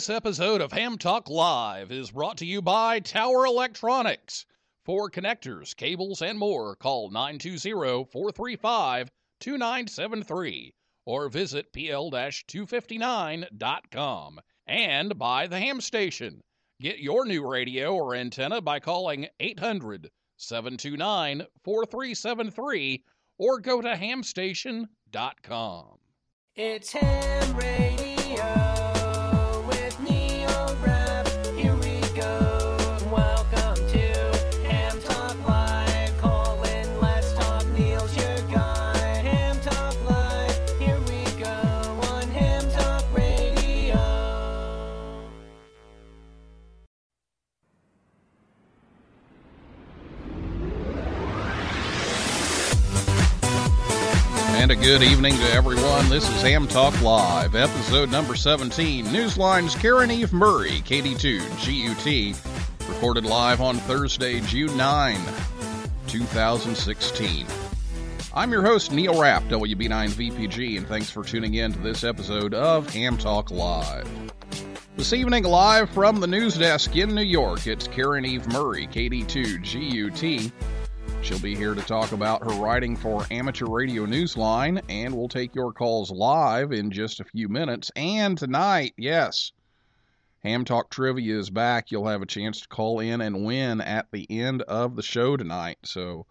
This episode of Ham Talk Live is brought to you by Tower Electronics. For connectors, cables, and more, call 920 435 2973 or visit pl 259.com. And by the Ham Station. Get your new radio or antenna by calling 800 729 4373 or go to hamstation.com. It's Ham Radio And a good evening to everyone. This is Ham Talk Live, episode number 17. Newsline's Karen Eve Murray, KD2 GUT, recorded live on Thursday, June 9, 2016. I'm your host, Neil Rapp, WB9VPG, and thanks for tuning in to this episode of Ham Talk Live. This evening, live from the news desk in New York, it's Karen Eve Murray, KD2 GUT. She'll be here to talk about her writing for Amateur Radio Newsline, and we'll take your calls live in just a few minutes. And tonight, yes, Ham Talk Trivia is back. You'll have a chance to call in and win at the end of the show tonight. So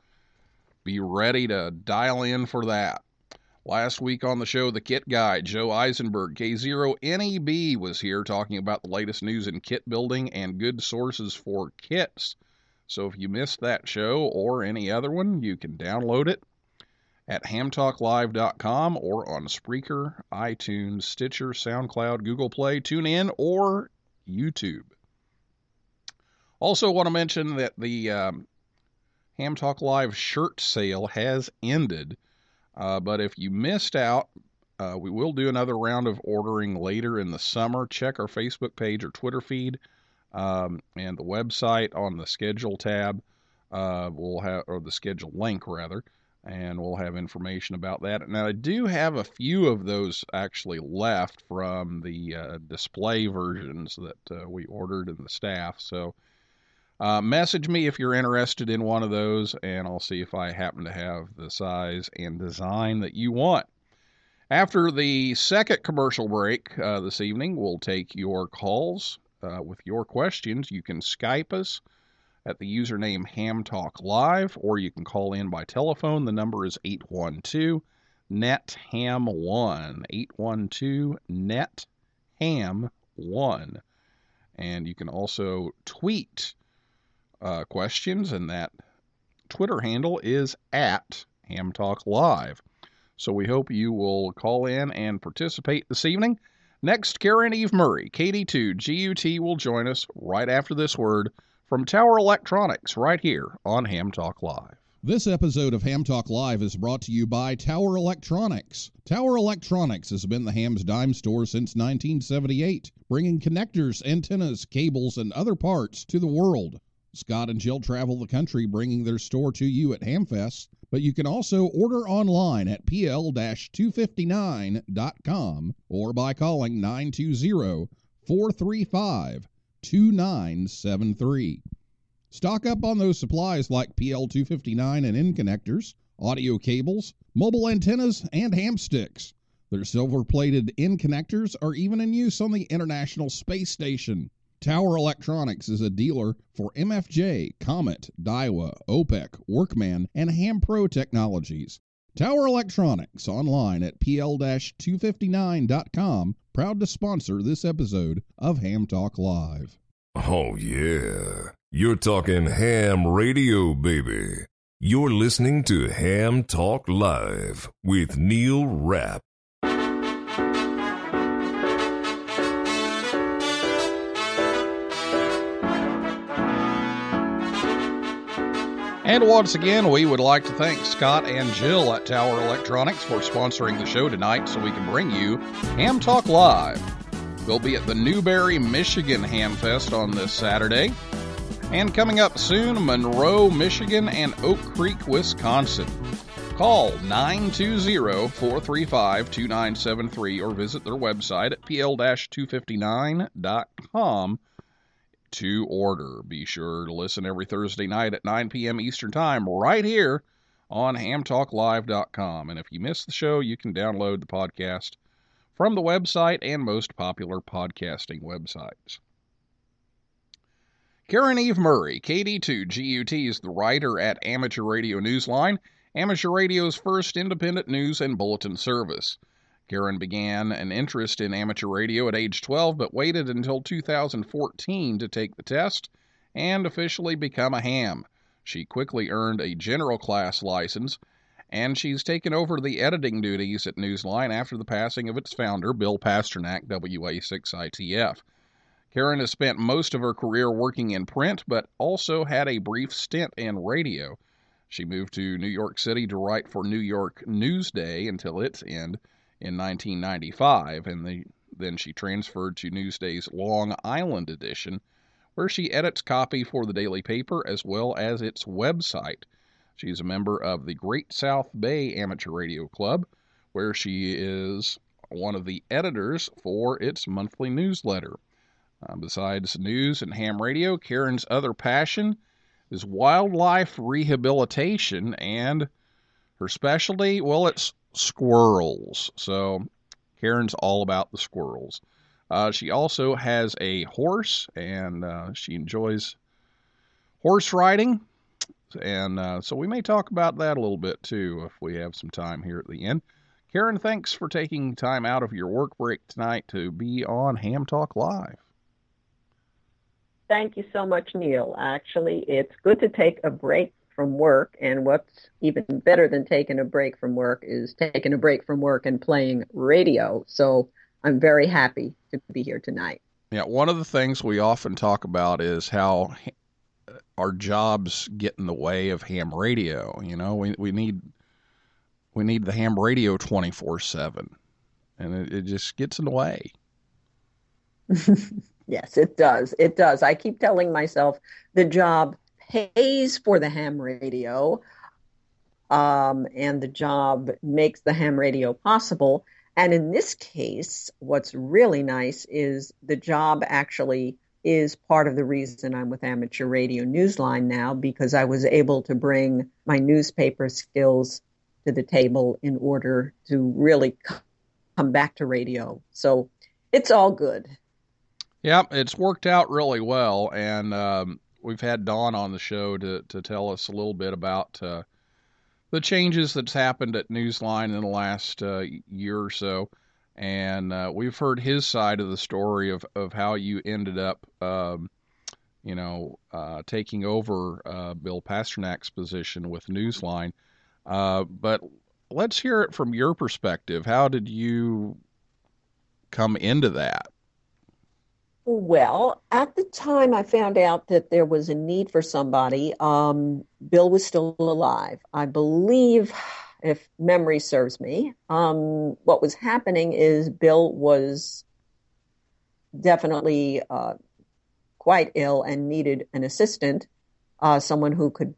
be ready to dial in for that. Last week on the show, the kit guy, Joe Eisenberg, K0NEB, was here talking about the latest news in kit building and good sources for kits. So if you missed that show or any other one, you can download it at hamtalklive.com or on Spreaker, iTunes, Stitcher, SoundCloud, Google Play, TuneIn, or YouTube. Also, want to mention that the um, Ham Talk Live shirt sale has ended. Uh, but if you missed out, uh, we will do another round of ordering later in the summer. Check our Facebook page or Twitter feed um, and the website on the schedule tab. Uh, we'll have, or the schedule link rather, and we'll have information about that. Now, I do have a few of those actually left from the uh, display versions that uh, we ordered in the staff. So, uh, message me if you're interested in one of those, and I'll see if I happen to have the size and design that you want. After the second commercial break uh, this evening, we'll take your calls uh, with your questions. You can Skype us at the username Ham Talk Live, or you can call in by telephone. The number is 812 NET HAM 1. 812 NET HAM 1. And you can also tweet uh, questions, and that Twitter handle is at Ham Talk Live. So we hope you will call in and participate this evening. Next, Karen Eve Murray, KD2 GUT, will join us right after this word from Tower Electronics right here on Ham Talk Live. This episode of Ham Talk Live is brought to you by Tower Electronics. Tower Electronics has been the Ham's dime store since 1978, bringing connectors, antennas, cables, and other parts to the world. Scott and Jill travel the country bringing their store to you at Hamfest, but you can also order online at pl-259.com or by calling 920-435-2973. Stock up on those supplies like PL259 and N connectors, audio cables, mobile antennas, and ham sticks. Their silver plated N connectors are even in use on the International Space Station. Tower Electronics is a dealer for MFJ, Comet, Daiwa, Opek, Workman, and Ham Pro Technologies. Tower Electronics online at pl-259.com, proud to sponsor this episode of Ham Talk Live. Oh, yeah. You're talking ham radio, baby. You're listening to Ham Talk Live with Neil Rapp. And once again, we would like to thank Scott and Jill at Tower Electronics for sponsoring the show tonight so we can bring you Ham Talk Live. We'll be at the Newberry, Michigan Ham Fest on this Saturday. And coming up soon, Monroe, Michigan and Oak Creek, Wisconsin. Call 920-435-2973 or visit their website at pl-259.com to order. Be sure to listen every Thursday night at 9 p.m. Eastern Time right here on hamtalklive.com. And if you miss the show, you can download the podcast from the website and most popular podcasting websites. Karen Eve Murray, KD2GUT, is the writer at Amateur Radio Newsline, amateur radio's first independent news and bulletin service. Karen began an interest in amateur radio at age 12, but waited until 2014 to take the test and officially become a ham. She quickly earned a general class license, and she's taken over the editing duties at Newsline after the passing of its founder, Bill Pasternak, WA6ITF. Karen has spent most of her career working in print, but also had a brief stint in radio. She moved to New York City to write for New York Newsday until its end in 1995, and the, then she transferred to Newsday's Long Island edition, where she edits copy for the daily paper as well as its website. She's a member of the Great South Bay Amateur Radio Club, where she is one of the editors for its monthly newsletter. Uh, besides news and ham radio, Karen's other passion is wildlife rehabilitation, and her specialty, well, it's squirrels. So Karen's all about the squirrels. Uh, she also has a horse, and uh, she enjoys horse riding. And uh, so we may talk about that a little bit too if we have some time here at the end. Karen, thanks for taking time out of your work break tonight to be on Ham Talk Live. Thank you so much, Neil. Actually, it's good to take a break from work, and what's even better than taking a break from work is taking a break from work and playing radio. So I'm very happy to be here tonight. Yeah, one of the things we often talk about is how our jobs get in the way of ham radio. You know, we we need we need the ham radio twenty four seven, and it, it just gets in the way. Yes, it does. It does. I keep telling myself the job pays for the ham radio, um, and the job makes the ham radio possible. And in this case, what's really nice is the job actually is part of the reason I'm with Amateur Radio Newsline now because I was able to bring my newspaper skills to the table in order to really come back to radio. So it's all good. Yeah, it's worked out really well, and um, we've had Don on the show to to tell us a little bit about uh, the changes that's happened at Newsline in the last uh, year or so, and uh, we've heard his side of the story of of how you ended up, um, you know, uh, taking over uh, Bill Pasternak's position with Newsline. Uh, but let's hear it from your perspective. How did you come into that? Well, at the time I found out that there was a need for somebody, um, Bill was still alive. I believe, if memory serves me, um, what was happening is Bill was definitely uh, quite ill and needed an assistant, uh, someone who could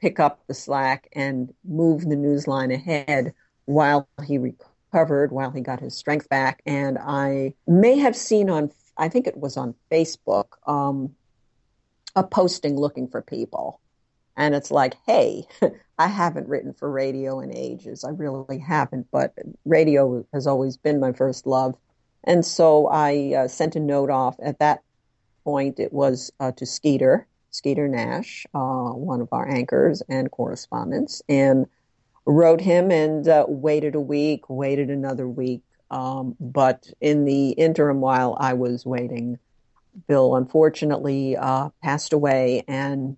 pick up the slack and move the news line ahead while he recovered, while he got his strength back. And I may have seen on I think it was on Facebook, um, a posting looking for people. And it's like, hey, I haven't written for radio in ages. I really haven't, but radio has always been my first love. And so I uh, sent a note off. At that point, it was uh, to Skeeter, Skeeter Nash, uh, one of our anchors and correspondents, and wrote him and uh, waited a week, waited another week, um, but in the interim, while I was waiting, Bill unfortunately uh, passed away, and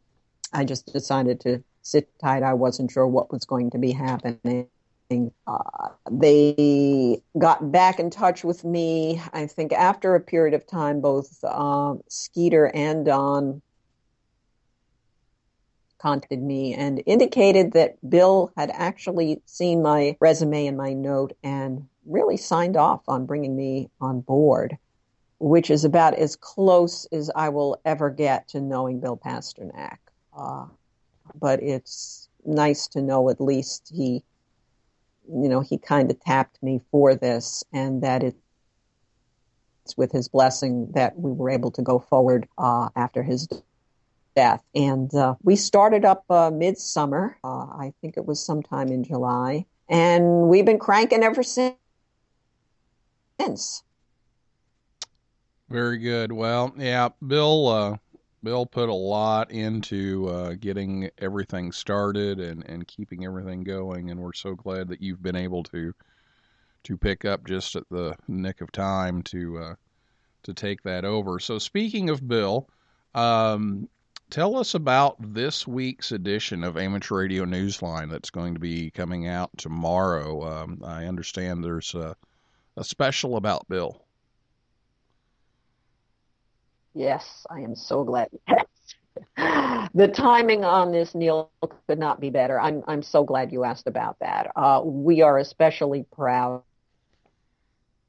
I just decided to sit tight. I wasn't sure what was going to be happening. Uh, they got back in touch with me, I think, after a period of time, both uh, Skeeter and Don contacted me and indicated that Bill had actually seen my resume and my note and really signed off on bringing me on board, which is about as close as I will ever get to knowing Bill Pasternak. Uh, but it's nice to know at least he, you know, he kind of tapped me for this and that it's with his blessing that we were able to go forward uh, after his death. And uh, we started up uh, midsummer. Uh, I think it was sometime in July. And we've been cranking ever since. Very good. Well, yeah, Bill. Uh, Bill put a lot into uh, getting everything started and, and keeping everything going, and we're so glad that you've been able to to pick up just at the nick of time to uh, to take that over. So, speaking of Bill, um, tell us about this week's edition of Amateur Radio Newsline that's going to be coming out tomorrow. Um, I understand there's a, a special about Bill. Yes, I am so glad. The timing on this, Neil, could not be better. I'm I'm so glad you asked about that. Uh, we are especially proud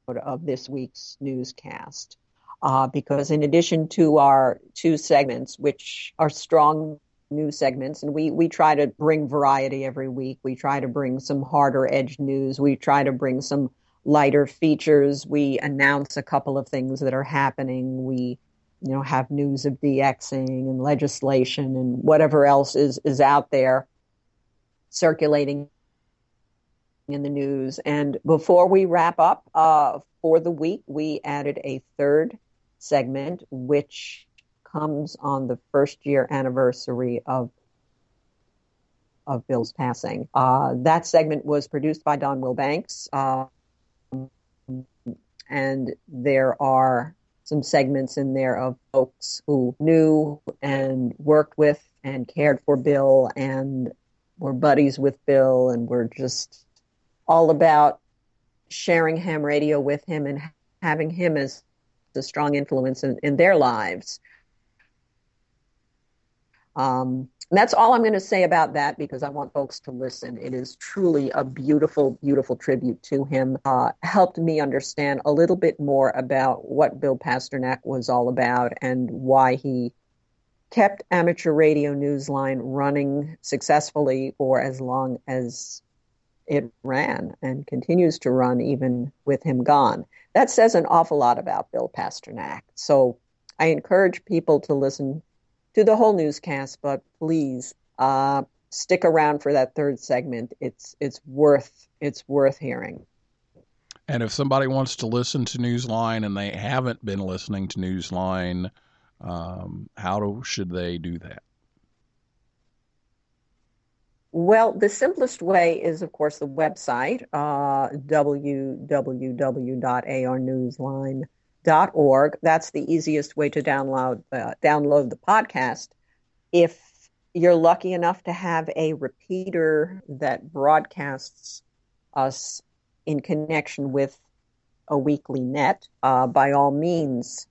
of this week's newscast uh, because in addition to our two segments, which are strong news segments, and we we try to bring variety every week. We try to bring some harder edge news. We try to bring some lighter features. We announce a couple of things that are happening. We you know, have news of DXing and legislation and whatever else is, is out there circulating in the news. And before we wrap up uh, for the week, we added a third segment, which comes on the first year anniversary of of Bill's passing. Uh, that segment was produced by Don Wilbanks, uh, and there are some segments in there of folks who knew and worked with and cared for Bill and were buddies with Bill and were just all about sharing ham radio with him and having him as a strong influence in, in their lives. Um, and that's all I'm going to say about that because I want folks to listen. It is truly a beautiful, beautiful tribute to him. Uh, helped me understand a little bit more about what Bill Pasternak was all about and why he kept amateur radio newsline running successfully for as long as it ran and continues to run even with him gone. That says an awful lot about Bill Pasternak. So I encourage people to listen to the whole newscast, but please uh, stick around for that third segment. It's it's worth it's worth hearing. And if somebody wants to listen to Newsline and they haven't been listening to Newsline, um, how do, should they do that? Well, the simplest way is, of course, the website, uh, www.arnewsline.com org. That's the easiest way to download uh, download the podcast. If you're lucky enough to have a repeater that broadcasts us in connection with a weekly net, uh, by all means,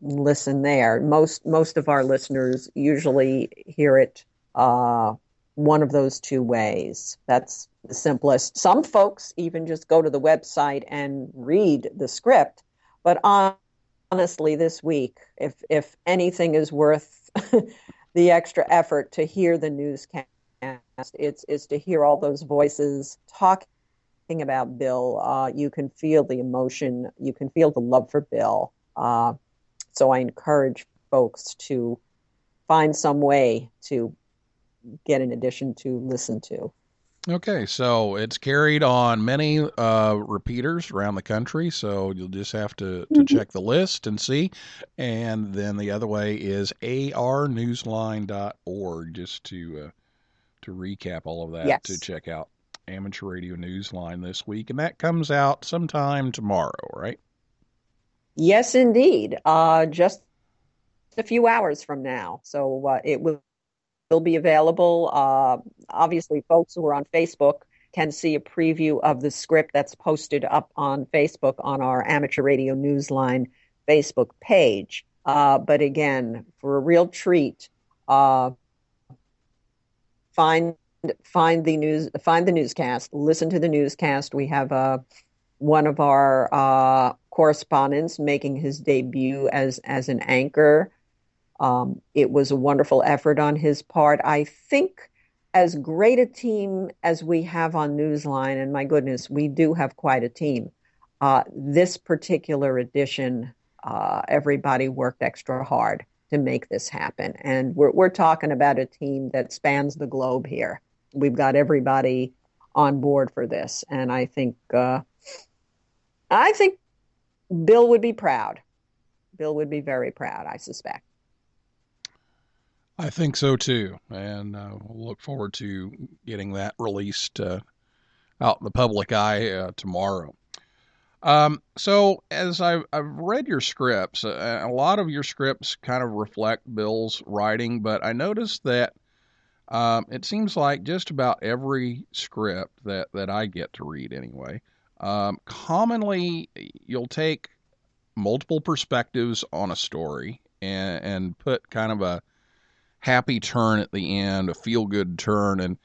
listen there. Most most of our listeners usually hear it uh, one of those two ways. That's the simplest. Some folks even just go to the website and read the script but honestly, this week, if if anything is worth the extra effort to hear the newscast, it's it's to hear all those voices talking about Bill. Uh, you can feel the emotion, you can feel the love for Bill. Uh, so I encourage folks to find some way to get an addition to listen to. Okay, so it's carried on many uh, repeaters around the country. So you'll just have to, to mm-hmm. check the list and see. And then the other way is arnewsline.org, just to uh, to recap all of that. Yes. To check out Amateur Radio Newsline this week, and that comes out sometime tomorrow, right? Yes, indeed. Uh, just a few hours from now. So uh, it will will be available. Uh, obviously, folks who are on Facebook can see a preview of the script that's posted up on Facebook on our Amateur Radio Newsline Facebook page. Uh, but again, for a real treat, uh, find find the news find the newscast listen to the newscast we have uh, one of our uh, correspondents making his debut as as an anchor um, it was a wonderful effort on his part i think as great a team as we have on newsline and my goodness we do have quite a team uh, this particular edition uh, everybody worked extra hard to make this happen and we're, we're talking about a team that spans the globe here we've got everybody on board for this, and I think uh, I think Bill would be proud. Bill would be very proud, I suspect. I think so too, and uh, we'll look forward to getting that released uh, out in the public eye uh, tomorrow. Um, so, as I've, I've read your scripts, uh, a lot of your scripts kind of reflect Bill's writing, but I noticed that um, it seems like just about every script that, that I get to read, anyway, um, commonly you'll take multiple perspectives on a story and, and put kind of a happy turn at the end, a feel good turn, and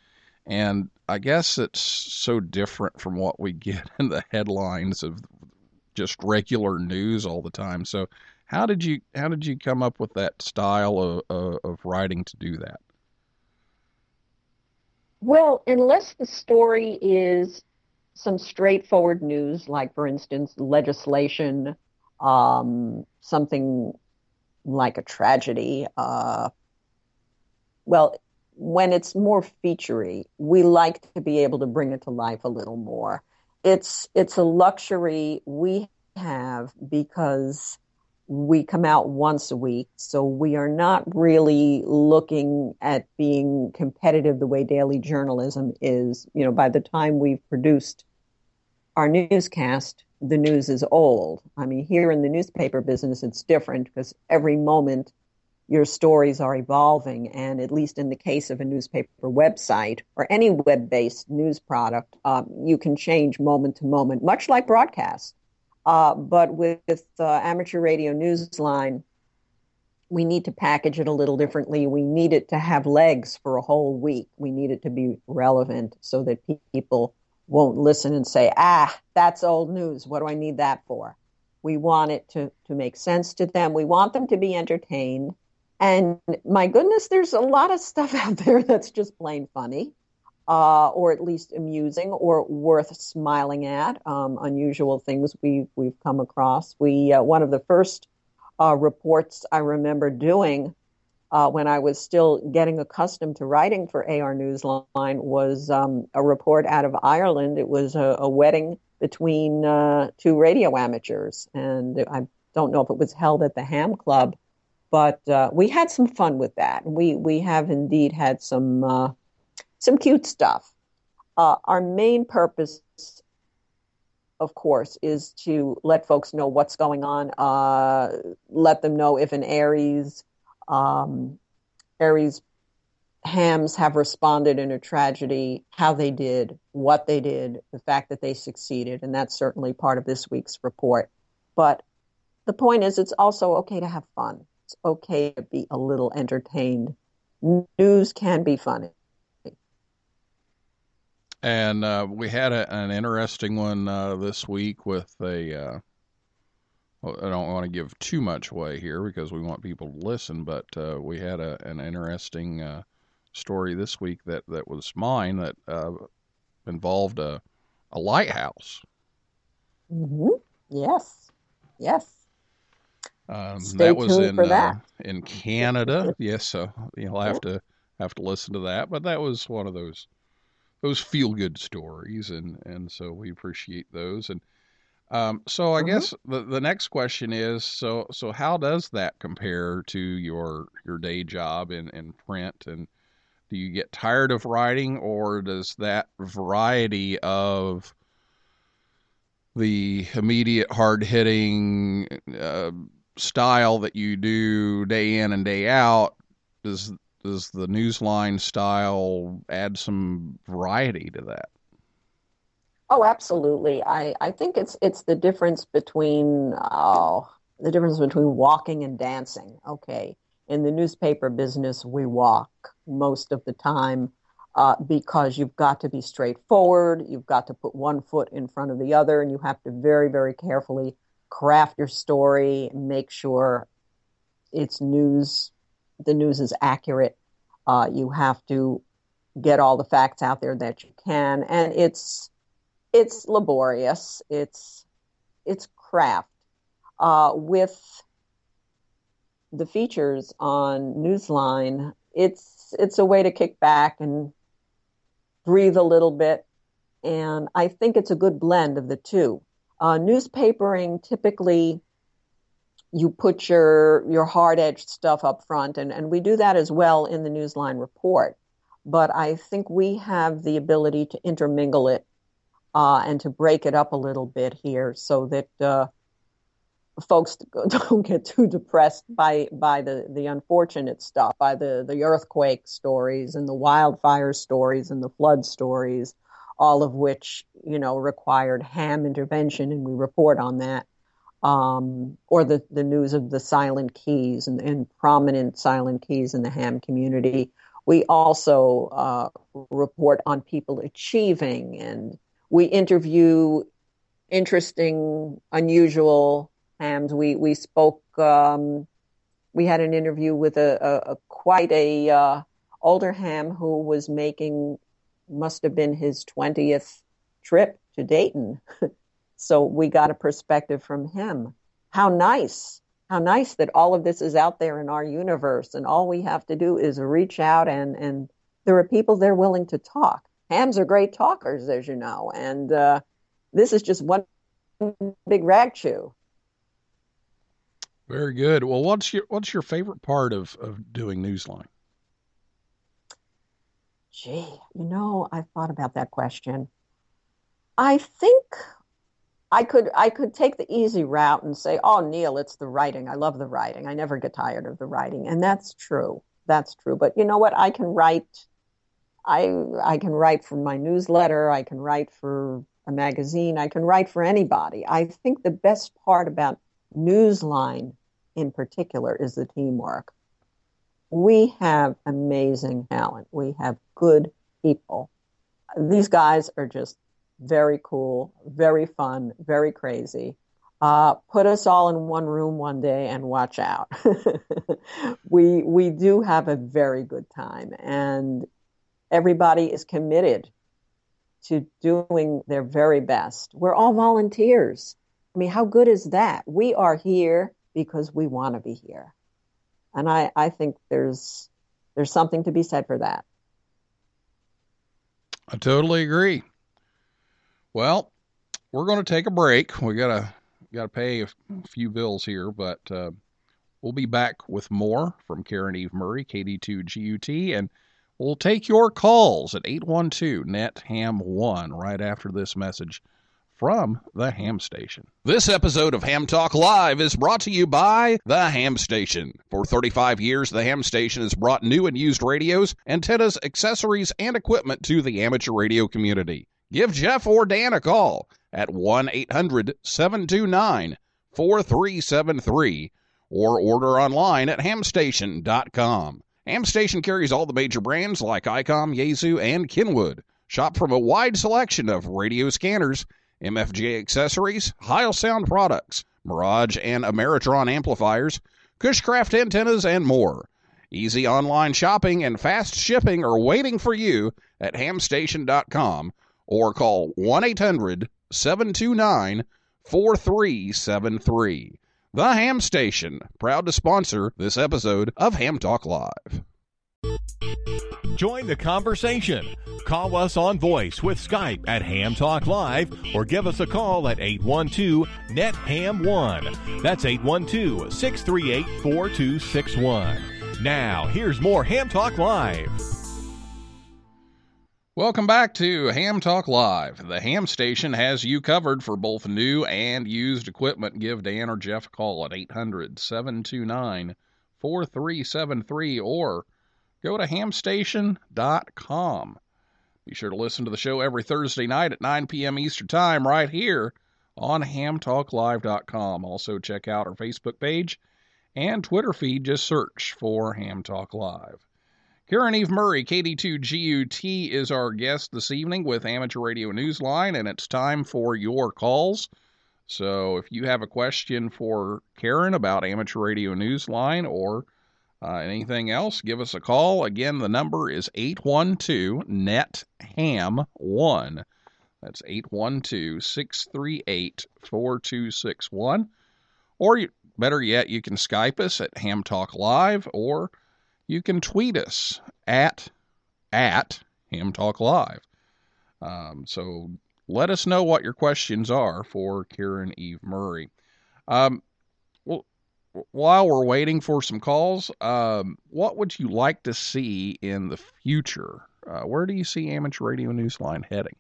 and I guess it's so different from what we get in the headlines of just regular news all the time. So, how did you how did you come up with that style of, of, of writing to do that? Well, unless the story is some straightforward news, like, for instance, legislation, um, something like a tragedy, uh, well, when it's more featurey, we like to be able to bring it to life a little more. It's it's a luxury we have because we come out once a week, so we are not really looking at being competitive the way daily journalism is. You know, by the time we've produced our newscast, the news is old. I mean, here in the newspaper business, it's different because every moment your stories are evolving. And at least in the case of a newspaper website or any web based news product, um, you can change moment to moment, much like broadcast. Uh, but with uh, amateur radio newsline, we need to package it a little differently. We need it to have legs for a whole week. We need it to be relevant so that people won't listen and say, ah, that's old news. What do I need that for? We want it to, to make sense to them. We want them to be entertained. And my goodness, there's a lot of stuff out there that's just plain funny uh, or at least amusing or worth smiling at. Um, unusual things we we've come across. We uh, one of the first uh, reports I remember doing uh, when I was still getting accustomed to writing for AR Newsline was um, a report out of Ireland. It was a, a wedding between uh, two radio amateurs, and I don't know if it was held at the Ham Club. But uh, we had some fun with that. We we have indeed had some some cute stuff. Uh, our main purpose, of course, is to let folks know what's going on. Uh, let them know if an ARES, um, ARES hams have responded in a tragedy, how they did, what they did, the fact that they succeeded, and that's certainly part of this week's report. But the point is, it's also okay to have fun. It's okay to be a little entertained. News can be funny. And uh, we had a, an interesting one uh, this week with a. Uh, well, I don't want to give too much away here because we want people to listen, but uh, we had a, an interesting uh, story this week that, that was mine that uh, involved a, a lighthouse. Mm-hmm. Yes. Yes. Um, that was in that. in Canada. yes, so you'll have to have to listen to that. But that was one of those those feel good stories, and and so we appreciate those. And um, so I Mhm. guess the the next question is so so how does that compare to your your day job in in print and do you get tired of writing or does that variety of the immediate hard hitting uh, style that you do day in and day out does does the newsline style add some variety to that Oh, absolutely. I, I think it's it's the difference between oh the difference between walking and dancing. Okay. In the newspaper business we walk most of the time. uh, because you've got to be straightforward. You've got to put one foot in front of the other, and you have to very, very carefully craft your story, make sure it's news, the news is accurate. Uh, you have to get all the facts out there that you can, and it's it's laborious. It's it's craft. Uh, with the features on Newsline, it's it's a way to kick back and breathe a little bit, and I think it's a good blend of the two. Uh, newspapering typically you put your your hard edged stuff up front, and, and we do that as well in the Newsline report. But I think we have the ability to intermingle it uh, and to break it up a little bit here, so that uh, folks don't get too depressed by by the the unfortunate stuff, by the the earthquake stories and the wildfire stories and the flood stories, all of which you know required ham intervention, and we report on that um, or the, the news of the silent keys and, and, prominent silent keys in the ham community. We also uh, report on people achieving and we interview interesting, unusual hams. We, we spoke, um, we had an interview with a, a, a quite a uh, older ham who was making, must have been his 20th trip to Dayton. So we got a perspective from him. How nice. How nice that all of this is out there in our universe and all we have to do is reach out and, and there are people there willing to talk. Hams are great talkers, as you know, and uh, this is just one big rag chew. Very good. Well, what's your what's your favorite part of of doing Newsline? Gee, you know, I've thought about that question. I think I could I could take the easy route and say, "Oh, Neil, it's the writing. I love the writing. I never get tired of the writing." And that's true. That's true. But you know what? I can write I I can write for my newsletter, I can write for a magazine, I can write for anybody. I think the best part about Newsline in particular is the teamwork. We have amazing talent. We have good people. These guys are just very cool, very fun, very crazy. Uh, put us all in one room one day and watch out. we we do have a very good time, and everybody is committed to doing their very best. We're all volunteers. I mean, how good is that? We are here because we want to be here, and I I think there's there's something to be said for that. I totally agree. Well, we're going to take a break. We gotta gotta pay a few bills here, but uh, we'll be back with more from Karen Eve Murray, KD2GUT, and we'll take your calls at 812 net ham one right after this message from the Ham Station. This episode of Ham Talk Live is brought to you by the Ham Station. For 35 years, the Ham Station has brought new and used radios, antennas, accessories, and equipment to the amateur radio community. Give Jeff or Dan a call at 1 800 729 4373 or order online at hamstation.com. Hamstation carries all the major brands like ICOM, Yaesu, and Kenwood. Shop from a wide selection of radio scanners, MFJ accessories, Heil Sound products, Mirage and Ameritron amplifiers, Cushcraft antennas, and more. Easy online shopping and fast shipping are waiting for you at hamstation.com or call 1 800 729 4373. The Ham Station, proud to sponsor this episode of Ham Talk Live. Join the conversation. Call us on voice with Skype at Ham Talk Live or give us a call at 812 NET HAM 1. That's 812 638 4261. Now, here's more Ham Talk Live. Welcome back to Ham Talk Live. The Ham Station has you covered for both new and used equipment. Give Dan or Jeff a call at 800 729 4373 or go to hamstation.com. Be sure to listen to the show every Thursday night at 9 p.m. Eastern Time right here on hamtalklive.com. Also, check out our Facebook page and Twitter feed. Just search for Ham Talk Live. Karen Eve Murray, KD2GUT, is our guest this evening with Amateur Radio Newsline, and it's time for your calls. So if you have a question for Karen about Amateur Radio Newsline or uh, anything else, give us a call. Again, the number is 812 NET HAM 1. That's 812 638 4261. Or better yet, you can Skype us at Ham Talk Live or you can tweet us at at Ham Talk Live. Um, so let us know what your questions are for Karen Eve Murray. Um, while we're waiting for some calls, um, what would you like to see in the future? Uh, where do you see Amateur Radio Newsline heading?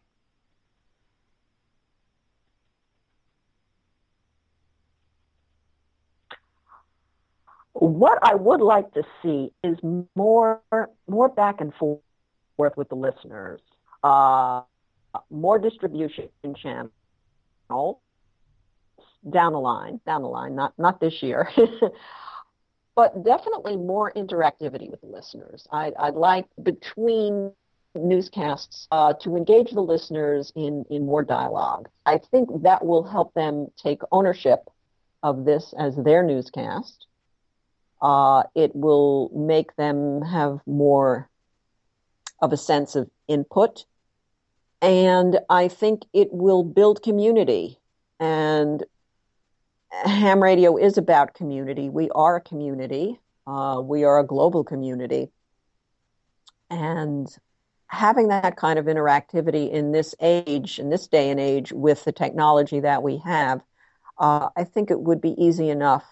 What I would like to see is more more back and forth with the listeners, uh, more distribution channels down the line, down the line, not not this year, but definitely more interactivity with the listeners. I, I'd like between newscasts uh, to engage the listeners in in more dialogue. I think that will help them take ownership of this as their newscast. Uh, it will make them have more of a sense of input. And I think it will build community. And ham radio is about community. We are a community. Uh, we are a global community. And having that kind of interactivity in this age, in this day and age, with the technology that we have, uh, I think it would be easy enough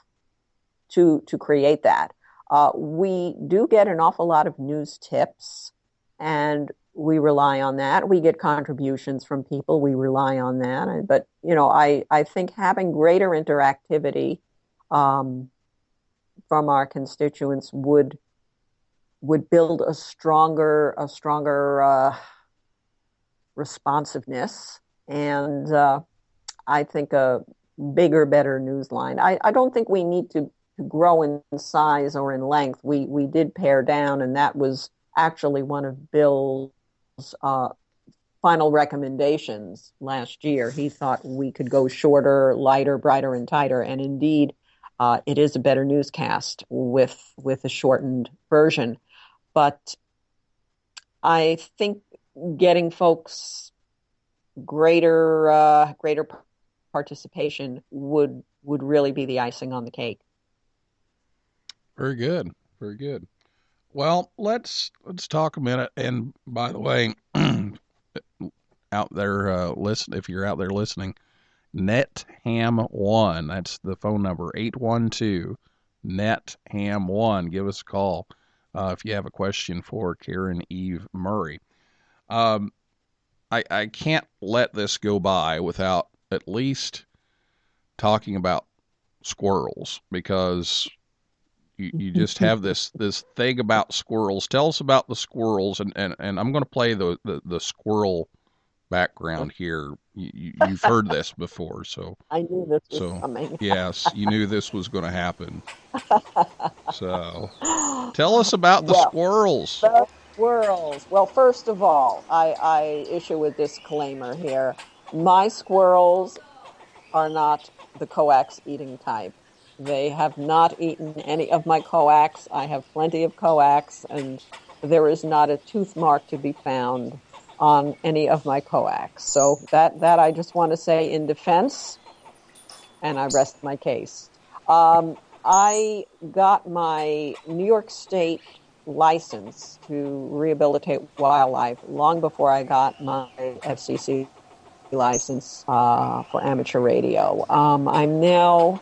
to to create that. Uh, we do get an awful lot of news tips, and we rely on that. We get contributions from people. We rely on that. But you know, I I think having greater interactivity um, from our constituents would would build a stronger a stronger uh, responsiveness and uh, I think a bigger, better news line. I, I don't think we need to grow in size or in length. We we did pare down, and that was actually one of Bill's uh, final recommendations last year. He thought we could go shorter, lighter, brighter, and tighter, and indeed, uh, it is a better newscast with with a shortened version. But I think getting folks greater uh, greater participation would would really be the icing on the cake. Very good. Very good. Well, let's let's talk a minute. And by the way, out there, uh, listen if you're out there listening, Net Ham One. That's the phone number eight one two Net Ham One. Give us a call uh, if you have a question for Karen Eve Murray. Um, I I can't let this go by without at least talking about squirrels because you, you just have this this thing about squirrels. Tell us about the squirrels, and and, and I'm going to play the, the the squirrel background here. You, have heard this before, so I knew this was so coming. yes, you knew this was going to happen. So tell us about the Well, squirrels. The squirrels. Well, first of all, I, I issue a disclaimer here. My squirrels are not the coax eating type. They have not eaten any of my coax. I have plenty of coax, and there is not a tooth mark to be found on any of my coax. So that, that I just want to say in defense, and I rest my case. Um, I got my New York State license to rehabilitate wildlife long before I got my FCC license uh, for amateur radio. Um, I'm now,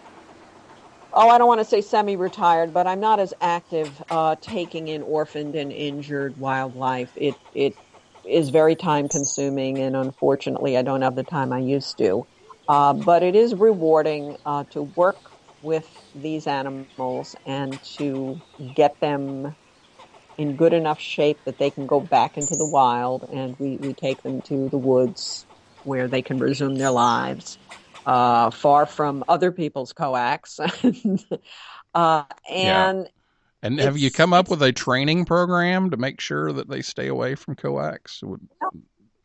oh, I don't want to say semi retired, but I'm not as active uh, taking in orphaned and injured wildlife. It, it is very time consuming, and unfortunately, I don't have the time I used to. Uh, but it is rewarding uh, to work with these animals and to get them in good enough shape that they can go back into the wild and we, we take them to the woods where they can resume their lives uh, far from other people's coax uh, and And have you come up with a training program to make sure that they stay away from coax? Would-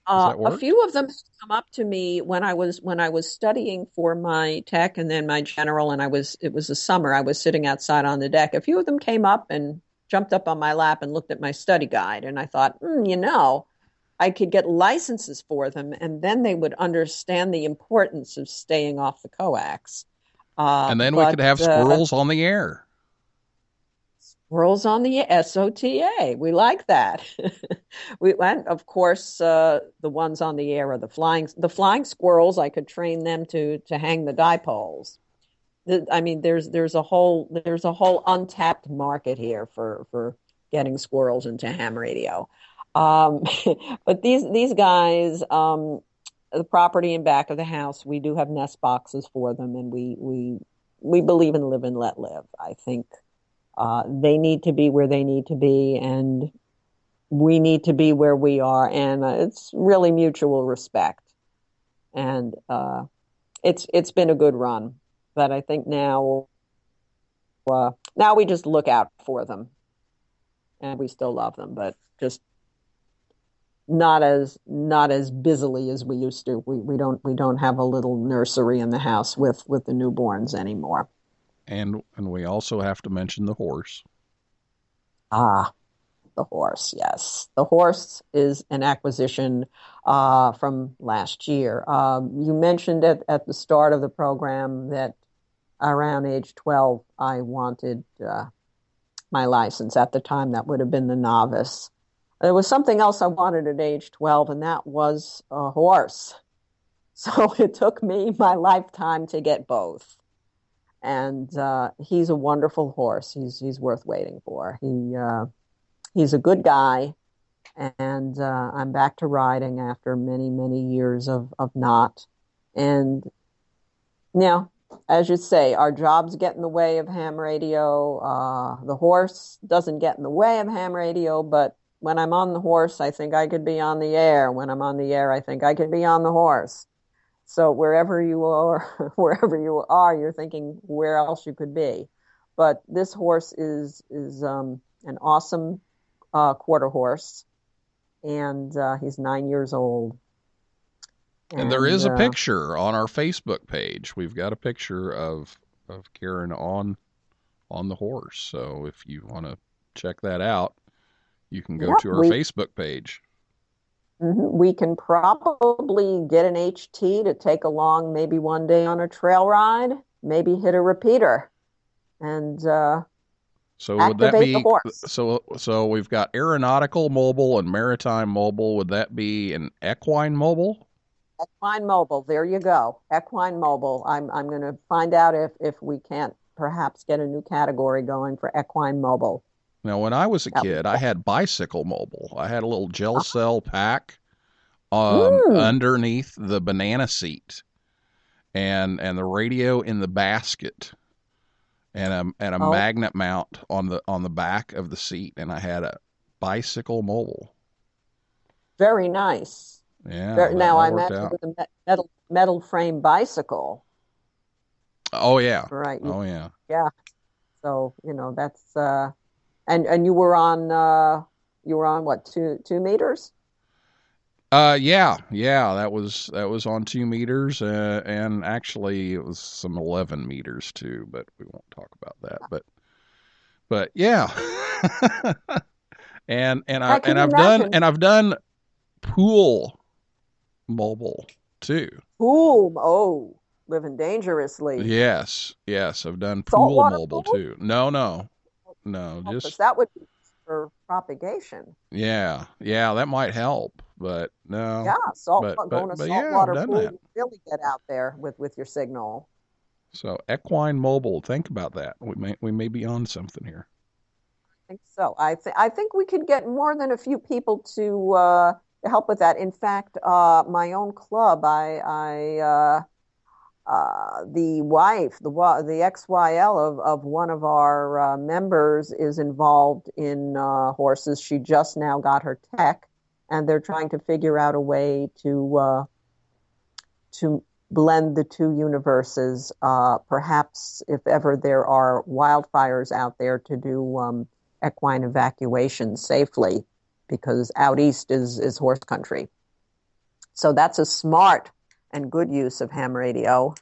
Uh, a few of them come up to me when I was when I was studying for my tech and then my general, and I was it was the summer. I was sitting outside on the deck. A few of them came up and jumped up on my lap and looked at my study guide, and I thought, hmm, you know, I could get licenses for them, and then they would understand the importance of staying off the coax. Uh, and then we could but, have uh, squirrels on the air. Squirrels on the SOTA. We like that. we and of course uh, the ones on the air are the flying the flying squirrels. I could train them to to hang the dipoles. The, I mean, there's there's a whole there's a whole untapped market here for for getting squirrels into ham radio. Um, but these these guys, um, the property in back of the house, we do have nest boxes for them, and we we we believe in live and let live. I think uh, they need to be where they need to be, and we need to be where we are, and uh, it's really mutual respect. And uh, it's it's been a good run, but I think now uh, now we just look out for them, and we still love them, but just not as not as busily as we used to. We we don't we don't have a little nursery in the house with with the newborns anymore. And and we also have to mention the horse. Ah, the horse. Yes, the horse is an acquisition uh, from last year. Um, you mentioned at at the start of the program that around age twelve, I wanted uh, my license. At the time, that would have been the novice. There was something else I wanted at age twelve, and that was a horse. So it took me my lifetime to get both and uh, he's a wonderful horse. He's he's worth waiting for. He uh, he's a good guy, and uh, I'm back to riding after many many years of of not. And now, as you say, our jobs get in the way of ham radio. Uh, the horse doesn't get in the way of ham radio, but when I'm on the horse, I think I could be on the air. When I'm on the air, I think I could be on the horse. So wherever you are, wherever you are, you're thinking where else you could be. But this horse is is um, an awesome uh, quarter horse, and uh, he's nine years old. And there is a uh, picture on our Facebook page. We've got a picture of of Caryn on on the horse. So if you want to check that out, you can go Yep, to our we- Facebook page. mhm. We can probably get an HT to take along maybe one day on a trail ride, maybe hit a repeater, and uh, So would that be so so we've got aeronautical mobile and maritime mobile. Would that be an equine mobile? Equine Mobile, there you go. Equine Mobile. I'm I'm going to find out if if we can't perhaps get a new category going for Equine Mobile. Now, when I was a kid, I had bicycle mobile. I had a little gel cell pack um, underneath the banana seat, and and the radio in the basket, and a and a Oh. magnet mount on the on the back of the seat, and I had a bicycle mobile. Very nice. Yeah. Ver- that- now that I imagine out. with a metal metal frame bicycle, Oh yeah. right? Oh yeah. Yeah. So you know that's uh, and and you were on uh, you were on what two two meters? Uh, yeah, yeah, that was that was on two meters, uh, and actually it was some eleven meters too, but we won't talk about that. But, but yeah, and and I, I and I've done and I've done pool mobile too. Ooh, oh, living dangerously. Yes, yes, I've done pool Saltwater mobile pool? too. No, no, no, just that would be for propagation. yeah, yeah, that might help, but no. Yeah, salt but- but- going to but saltwater done pool, you really get out there with with your signal. So equine mobile, think about that. We may we may be on something here. I think so. I think I think we could get more than a few people to uh, help with that. In fact, uh, my own club, I, I uh, uh, the wife, the the XYL of of one of our uh, members is involved in uh, horses. She just now got her tech, and they're trying to figure out a way to uh, to blend the two universes. Uh, perhaps if ever there are wildfires out there, to do um, equine evacuation safely because out east is, is horse country. So that's a smart and good use of ham radio,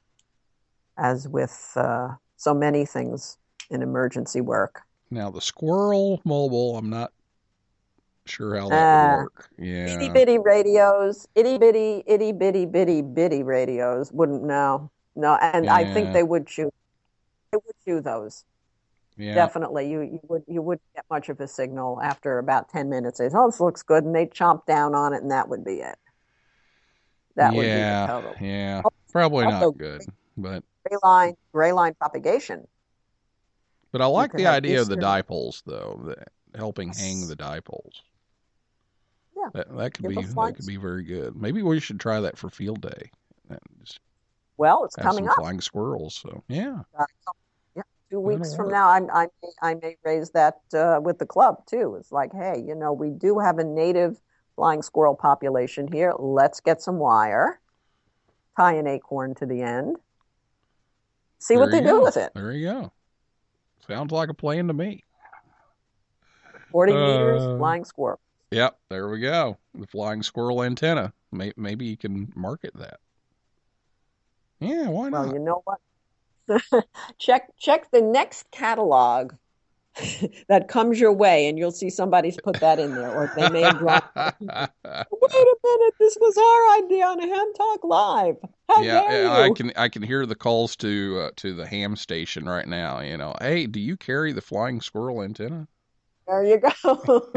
as with uh, so many things in emergency work. Now the squirrel mobile, I'm not sure how that Ah. would work. Itty Yeah. bitty radios, itty bitty, itty bitty, bitty bitty radios wouldn't know. No, and I think they would chew. They would chew those. Yeah. Definitely, you you would you wouldn't get much of a signal after about ten minutes. They say, "Oh, this looks good," and they chomp down on it, and that would be it. That would yeah. be the total Yeah. Oh, Probably also- not good. But gray line gray line propagation. but I like the idea of the dipoles though, the, helping hang the dipoles. Yeah. That that could Give be that could be very good. Maybe we should try that for field day. Well, it's coming up. flying squirrels. So yeah. Uh, yeah, two weeks from now, I, I, may, I may raise that uh, with the club too. It's like, hey, you know, we do have a native flying squirrel population here. Let's get some wire, tie an acorn to the end, see what they do go. with it. There you go. Sounds like a plan to me. 40 meters, Uh, flying squirrel. Yep, there we go. The flying squirrel antenna. Maybe you can market that. Yeah, why not? Well, you know what? check check the next catalog that comes your way, and you'll see somebody's put that in there, or they may have dropped. Wait a minute, this was our idea on a Ham Talk Live. How yeah, I can I can hear the calls to uh, to the ham station right now. You know, hey, do you carry the flying squirrel antenna? There you go.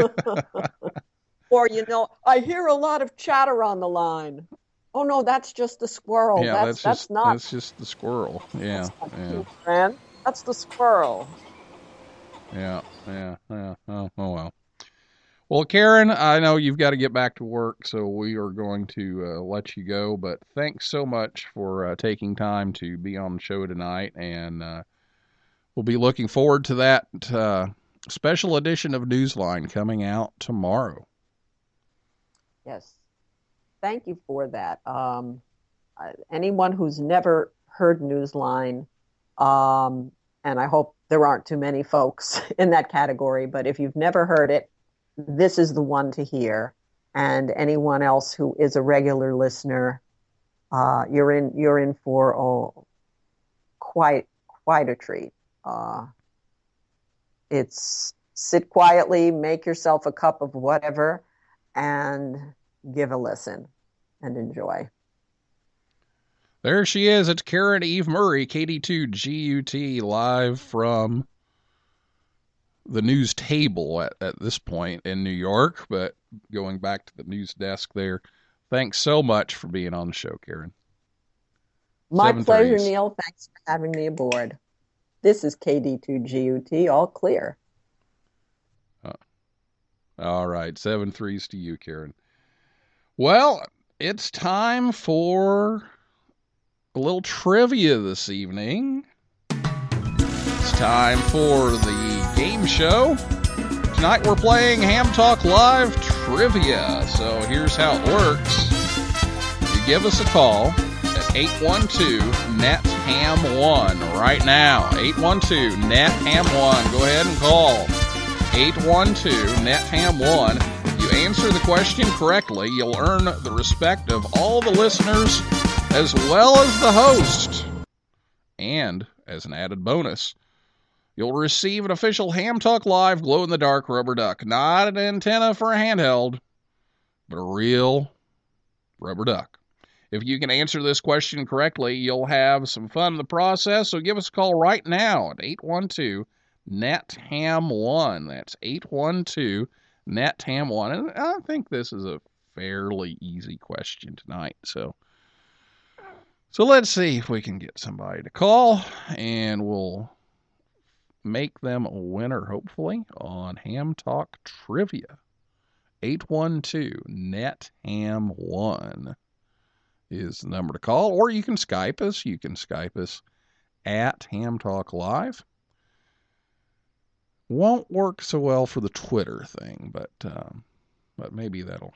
or you know, I hear a lot of chatter on the line. Oh no, that's just the squirrel. yeah, that's that's, that's, just not that's just the squirrel. Yeah, that's yeah, friend. That's the squirrel. Yeah, yeah, yeah. Oh, oh well. Well, Caryn, I know you've got to get back to work, so we are going to uh, let you go. But thanks so much for uh, taking time to be on the show tonight, and uh, we'll be looking forward to that uh, special edition of Newsline coming out tomorrow. Yes. Thank you for that. Um, anyone who's never heard Newsline, um, and I hope there aren't too many folks in that category, but if you've never heard it, this is the one to hear. And anyone else who is a regular listener, uh, you're in you're in for oh, quite quite a treat. Uh, it's sit quietly, make yourself a cup of whatever, and give a listen and enjoy. There she is. It's Caryn Eve Murray, KD2 GUT, live from the news table at, at this point in New York, but going back to the news desk there. Thanks so much for being on the show, Caryn. My pleasure. Neil. Thanks for having me aboard. This is KD2GUT, all clear. Uh, all right, seven threes to you, Caryn. Well, it's time for a little trivia this evening. It's time for the game show. Tonight we're playing Ham Talk Live Trivia. So here's how it works. You give us a call at 812 NET HAM 1 right now. 812 NET HAM 1. Go ahead and call. 812 NET HAM 1. You answer the question correctly, you'll earn the respect of all the listeners as well as the host. And as an added bonus, you'll receive an official Ham Talk Live glow in the dark rubber duck. Not an antenna for a handheld, but a real rubber duck. If you can answer this question correctly, you'll have some fun in the process. So give us a call right now at 812 NET HAM 1. That's 812 NET HAM 1. And I think this is a fairly easy question tonight. So so let's see if we can get somebody to call and we'll make them a winner hopefully on Ham Talk Trivia. 812 NET HAM 1 is the number to call or you can Skype us. You can Skype us at Ham Talk Live won't work so well for the Twitter thing, but um, but maybe that'll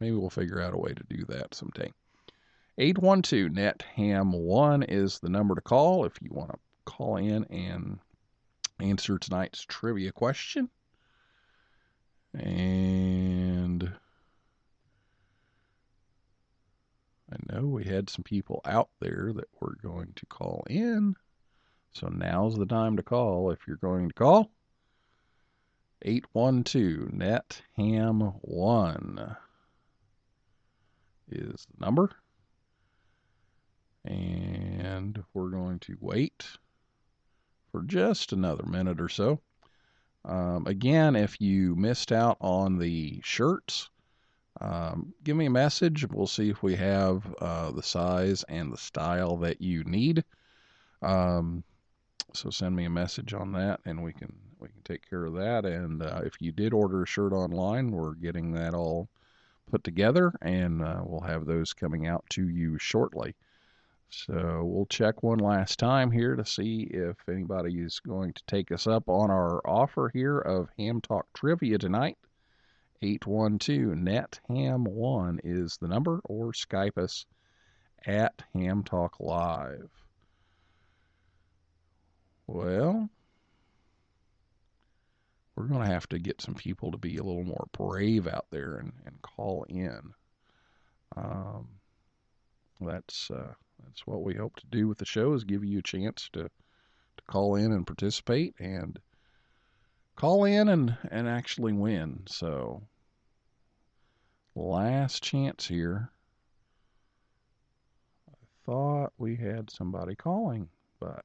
maybe we'll figure out a way to do that someday. 812 net ham 1 is the number to call if you want to call in and answer tonight's trivia question. And I know we had some people out there that were going to call in. So now's the time to call if you're going to call. 812 net ham 1 is the number. And we're going to wait for just another minute or so. Um, again, if you missed out on the shirts, um, give me a message. We'll see if we have uh, the size and the style that you need. Um, so send me a message on that, and we can we can take care of that. And uh, if you did order a shirt online, we're getting that all put together, and uh, we'll have those coming out to you shortly. So we'll check one last time here to see if anybody is going to take us up on our offer here of Ham Talk Trivia tonight. 812 net ham 1 is the number, or Skype us at Ham Talk Live. Well, we're going to have to get some people to be a little more brave out there and, and call in. Um, that's uh, that's what we hope to do with the show is give you a chance to to call in and participate and call in and and actually win. So last chance here. I thought we had somebody calling, but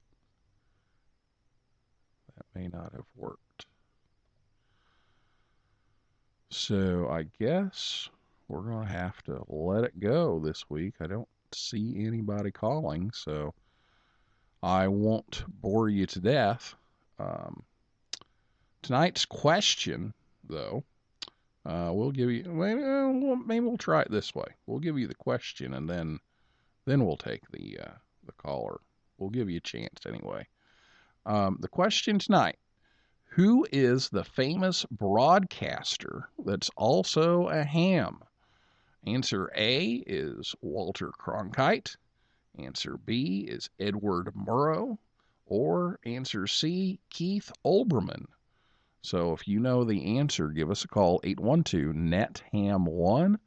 that may not have worked. So I guess we're going to have to let it go this week. I don't see anybody calling, so I won't bore you to death. Um, tonight's question, though, uh, we'll give you maybe, uh, we'll- maybe we'll try it this way. We'll give you the question, and then then we'll take the uh, the caller. We'll give you a chance anyway. Um, the question tonight: Who is the famous broadcaster that's also a ham? Answer A is Walter Cronkite. Answer B is Edward Murrow. Or answer C, Keith Olbermann. So if you know the answer, give us a call 812 net ham 1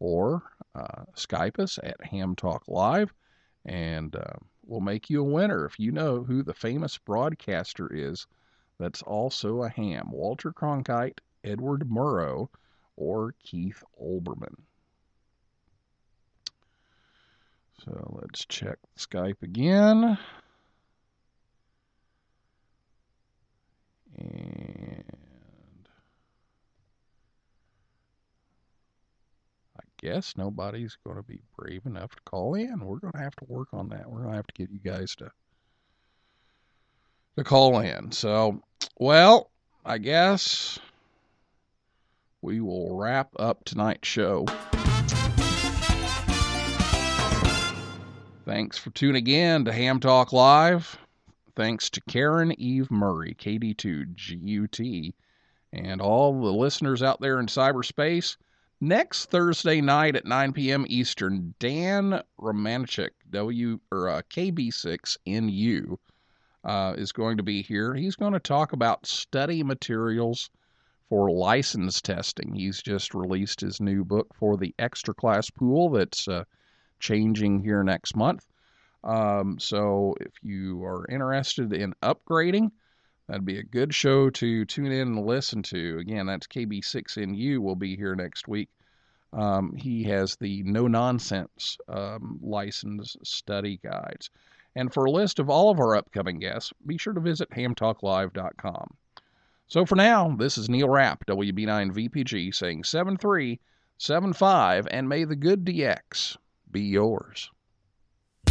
or uh, Skype us at Ham Talk Live and uh, we'll make you a winner if you know who the famous broadcaster is that's also a ham Walter Cronkite, Edward Murrow, or Keith Olbermann. So let's check Skype again. And I guess nobody's going to be brave enough to call in. We're going to have to work on that. We're going to have to get you guys to to call in. So, well, I guess we will wrap up tonight's show. Thanks for tuning in to Ham Talk Live. Thanks to Caryn Eve Murray, KD2GUT, and all the listeners out there in cyberspace. Next Thursday night at 9 p.m. Eastern, Dan Romanchik, W or uh, KB6NU, uh, is going to be here. He's going to talk about study materials for license testing. He's just released his new book for the extra class pool that's uh, changing here next month. Um, so if you are interested in upgrading, that'd be a good show to tune in and listen to. Again, that's KB6NU will be here next week. Um, he has the no nonsense um, license study guides. And for a list of all of our upcoming guests, be sure to visit hamtalklive.com. So for now, this is Neil Rapp, WB9VPG, saying 7375, and may the good DX be yours.